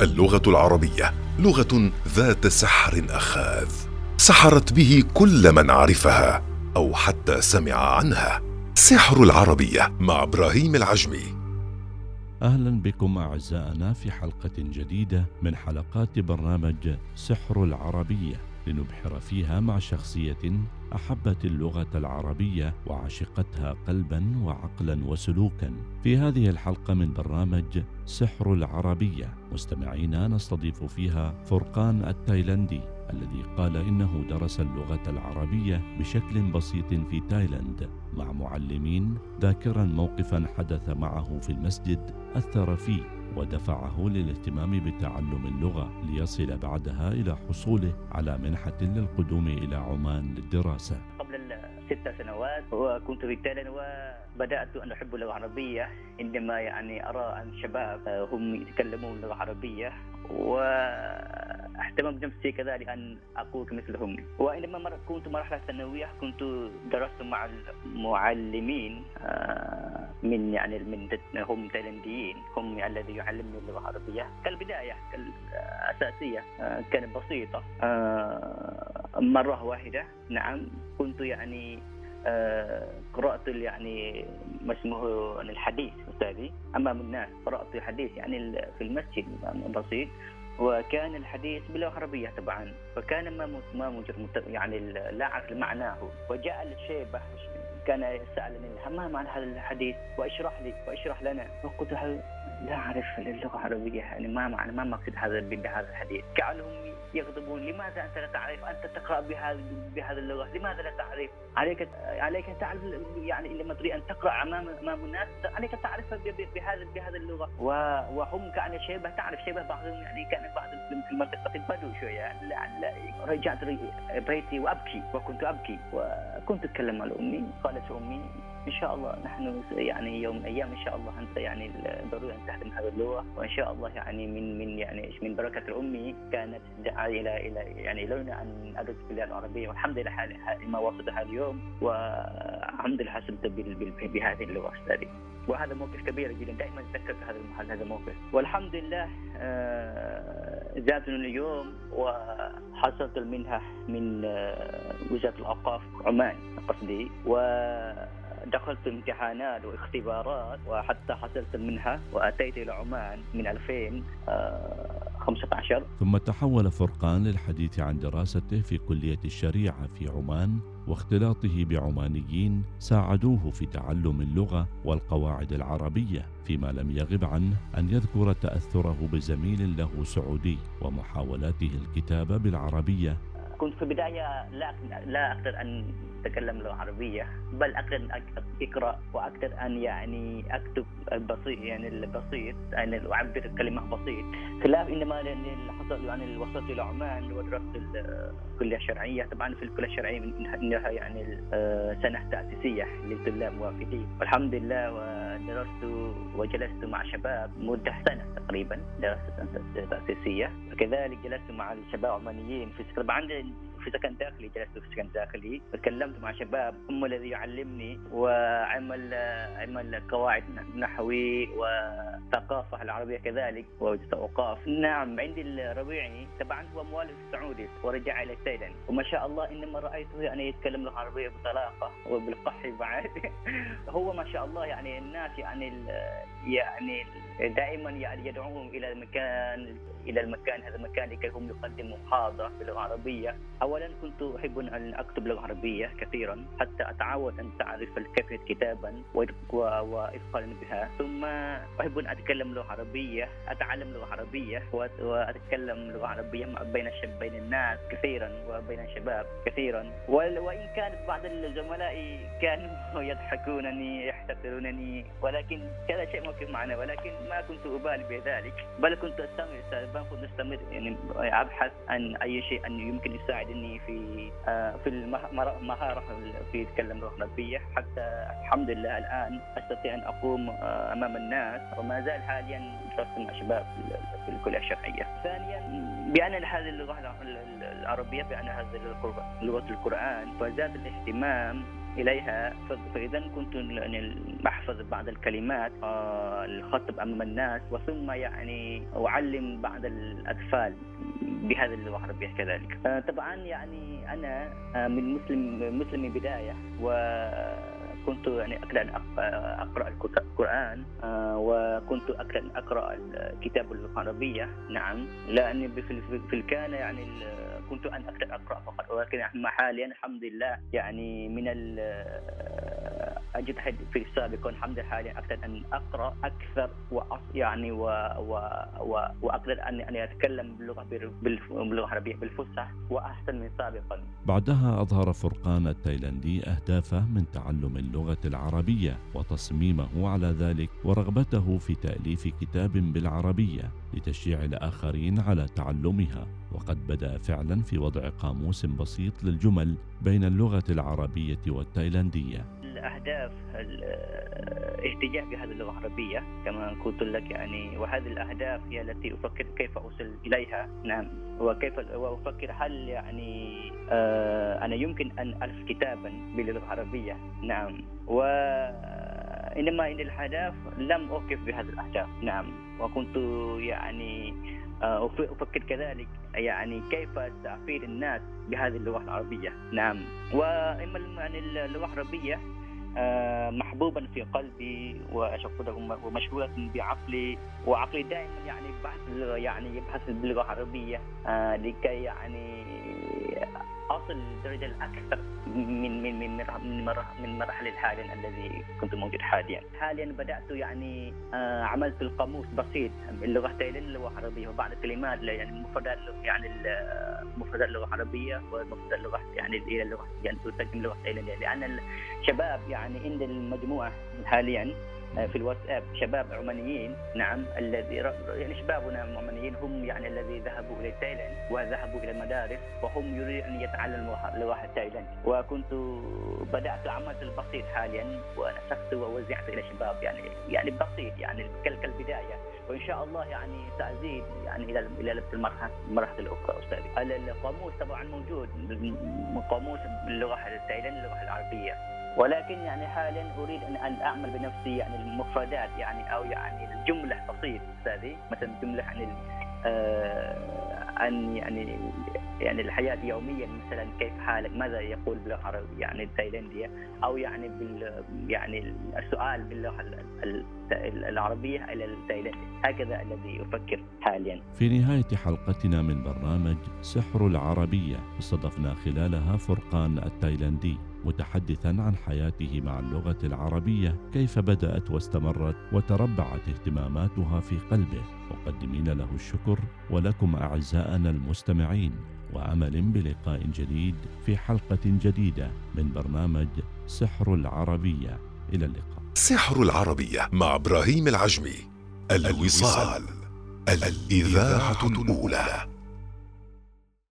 اللغة العربية لغة ذات سحر أخاذ سحرت به كل من عرفها أو حتى سمع عنها. سحر العربية مع إبراهيم العجمي. أهلا بكم أعزائنا في حلقة جديدة من حلقات برنامج سحر العربية. لنبحر فيها مع شخصية أحبت اللغة العربية وعشقتها قلبا وعقلا وسلوكا. في هذه الحلقة من برنامج سحر العربية. مستمعينا نستضيف فيها فرقان التايلندي الذي قال إنه درس اللغة العربية بشكل بسيط في تايلاند مع معلمين ذاكرا موقفا حدث معه في المسجد اثر فيه ودفعه للاهتمام بتعلم اللغة ليصل بعدها إلى حصوله على منحة للقدوم إلى عمان للدراسة. قبل ست سنوات وكنت في تايلاند وبدأت أن أحب اللغة العربية عندما يعني أرى أن شباب هم يتكلمون اللغة العربيه واهتم بنفسي كذلك أن اكون مثلهم وعندما كنت مرحلة ثانوية كنت درست مع المعلمين آه، من يعني من هم تايلنديين هم الذي يعلمني اللغة العربية كالبداية كالأساسية آه، كانت بسيطة. آه، مرة واحدة نعم كنت يعني قرأت يعني ما اسمه الحديث أستاذي. أمام الناس قرأت الحديث يعني في المسجد بسيط. وكان الحديث باللغة العربيه طبعا. فكان ما ما يعني لا أعرف معناه. وجاء الشيبة كان يسألني ما معنى هذا الحديث؟ واشرح لي واشرح لنا. فقلت لا أعرف اللغة العربية يعني ما معنى ما مقصد هذا بهذا الحديث. كانهم يغضبون. لماذا أنت لا تعرف؟ أنت تقرأ بهذه بهذه اللغة. لماذا لا تعرف؟ عليك عليك أن تعرف يعني لما تريد أن تقرأ امام أمام الناس عليك أن تعرف بهذا بهذه اللغة. وهم كأن شبه تعرف شبه بعضهم يعني كأن بعض في المنطقة البدو شوية. رجعت بيتي وأبكي وكنت أبكي وكنت أتكلم مع امي قالت أمي إن شاء الله نحن يعني يوم من الأيام إن شاء الله أنت يعني ضروري أن تهتم هذه اللغة وإن شاء الله يعني من من يعني من بركة أمي كانت دعاء إلى إلى يعني لولا أن أدرس باللغة العربية. والحمد لله ما وصلت هذا اليوم والحمد لله حسبت بهذه اللغة أستاذي. وهذا موقف كبير جدا. دائما اتذكر هذا المحل هذا الموقف. والحمد لله آه، اليوم وحصلت المنحه من آه، وزارة الأوقاف عمان قصدي. و دخلت امتحانات واختبارات وحتى حصلت منها وأتيت إلى عمان من 2015 ثم تحول فرقان للحديث عن دراسته في كلية الشريعة في عمان واختلاطه بعمانيين ساعدوه في تعلم اللغة والقواعد العربية فيما لم يغب عنه أن يذكر تأثره بزميل له سعودي ومحاولاته الكتابة بالعربية. كنت في البداية لا لا أقدر أن أتكلم اللغة العربيه بل أقدر أقرأ وأقدر أن يعني أكتب البسيط يعني البسيط يعني أعبر الكلمة بسيط. خلاف إنما اللي حصل يعني وصلت إلى عمان ودرست الكليه الشرعيه طبعا في الكلية الشرعية انها يعني سنة تأسيسية للطلاب موافدين والحمد لله ودرست وجلست مع شباب مدة سنة تقريبا درست تأسيسية. وكذلك جلست مع الشباب العمانيين في طبعا في سكن داخلي جلست في سكن داخلي تكلمت مع شباب هم الذي يعلمني وعمل عمل قواعد نحوي وثقافة العربية كذلك وأوقاف نعم عندي الربيعي طبعا هو موالد السعودي ورجع إلى تايلاند وما شاء الله إنما رأيته يعني يتكلم العربية بطلاقة وبالقح بعد. هو ما شاء الله يعني الناس يعني يعني دائما يعني يدعوهم إلى المكان إلى المكان هذا المكان لكي هم يقدموا محاضرة باللغة العربية. أولا كنت أحب أن أكتب لغة عربية كثيرا حتى أتعود أن تعرف كيفية كتابا وإتقانا بها. ثم أحب أن أتكلم لغة عربية أتعلم لغة عربية وأتكلم لغة عربية بين بين الناس كثيرا وبين الشباب كثيرا. وإن كانت بعض الزملاء كانوا يضحكونني يحتقرونني ولكن كذا شيء موقف معنا ولكن ما كنت أبالي بذلك بل كنت أستمر بل كنت أستمر يعني أبحث عن أي شيء أن يمكن يساعدني. في آه، في المهارة في اللغة العربية حتى الحمد لله الآن أستطيع أن أقوم آه، أمام الناس وما زال حاليا درست مع شباب في الكلية الشرعية. ثانيا بأن هذه اللغة العربية بأن هذه لغة القرآن فزاد الاهتمام إليها فإذا كنت احفظ بعض الكلمات آه، الخطب أمام الناس وثم يعني أعلم بعض الأطفال بهذه اللغة العربيه كذلك. آه، طبعا يعني أنا آه، من مسلم مسلم بداية و كنت يعني أقرأ أقرأ القرآن آه، وكنت أقرأ أقرأ الكتاب العربية نعم. لاني في الكان يعني كنت أن أقرأ فقط ولكن حاليا الحمد لله يعني من اجتهد في السابق والحمد لله حاليا أقدر أن أقرأ أكثر وأص يعني و و و وأقدر ان أن أتكلم باللغة باللغة العربية بالفصحى وأحسن من سابقا. بعدها أظهر فرقان التايلاندي اهدافه من تعلم اللغة العربية وتصميمه على ذلك ورغبته في تأليف كتاب بالعربية لتشجيع الآخرين على تعلمها وقد بدأ فعلا في وضع قاموس بسيط للجمل بين اللغة العربية والتايلانديه الاهداف الاهتجاج بهذه اللغة العربية كما قلت لك يعني وهذه الأهداف هي التي أفكر كيف أوصل إليها. نعم. وكيف وأفكر هل يعني آه أنا يمكن أن ألف كتابا باللغة العربيه نعم. و إنما إن الأهداف لم أوقف بهذه الأهداف. نعم. وكنت يعني آه، أفكر كذلك يعني كيف سأفيد الناس بهذه اللغة العربية. نعم. وإما يعني اللغة العربية آه، محبوبا في قلبي واشفته ومشغولا بعقلي وعقلي دائما يعني بحث يعني يبحث باللغة العربيه آه، لكي يعني أصل الدرجه الأكثر من من من من من مراحل الحالي الذي كنت موجود حاليا. حاليا بدأت يعني آه، عملت القاموس بسيط اللغتين اللغة العربيه وبعض الكلمات يعني مفردات يعني مفردات اللغة العربيه ومفردات اللغة يعني إلى اللغة يعني تترجم التايلانديه لأن الشباب يعني عند المجموعة حاليا آه، في الواتساب شباب عمانيين نعم الذي يعني شبابنا العمانيين هم يعني الذي ذهبوا إلى تايلاند وذهبوا إلى المدارس وهم يريدون أن يتعلموا لغه تايلاند. وكنت بدأت عملت البسيط حاليا ونسخت ووزعت إلى شباب يعني يعني بسيط يعني كالبداية. وإن شاء الله يعني سأزيد يعني إلى إلى المرحله المرحلة الأخرى أستاذي. القاموس طبعا موجود قاموس باللغة التايلاند اللغة العربية. ولكن يعني حاليا أريد ان أعمل بنفسي يعني المفردات يعني أو يعني الجملة بسيط أستاذي مثلا جملة عن آه عن يعني يعني الحياة يوميا مثلا كيف حالك؟ ماذا يقول باللغة يعني التايلنديه أو يعني بال يعني السؤال باللغة العربية إلى التايلندي هكذا الذي أفكر حاليا. في نهاية حلقتنا من برنامج سحر العربية استضفنا خلالها فرقان التايلندي متحدثا عن حياته مع اللغة العربية كيف بدأت واستمرت وتربعت اهتماماتها في قلبه. مقدمين له الشكر ولكم أعزائنا المستمعين وامل بلقاء جديد في حلقة جديدة من برنامج سحر العربية. إلى اللقاء. سحر العربية مع إبراهيم العجمي. الوصال. الإذاعة الأولى.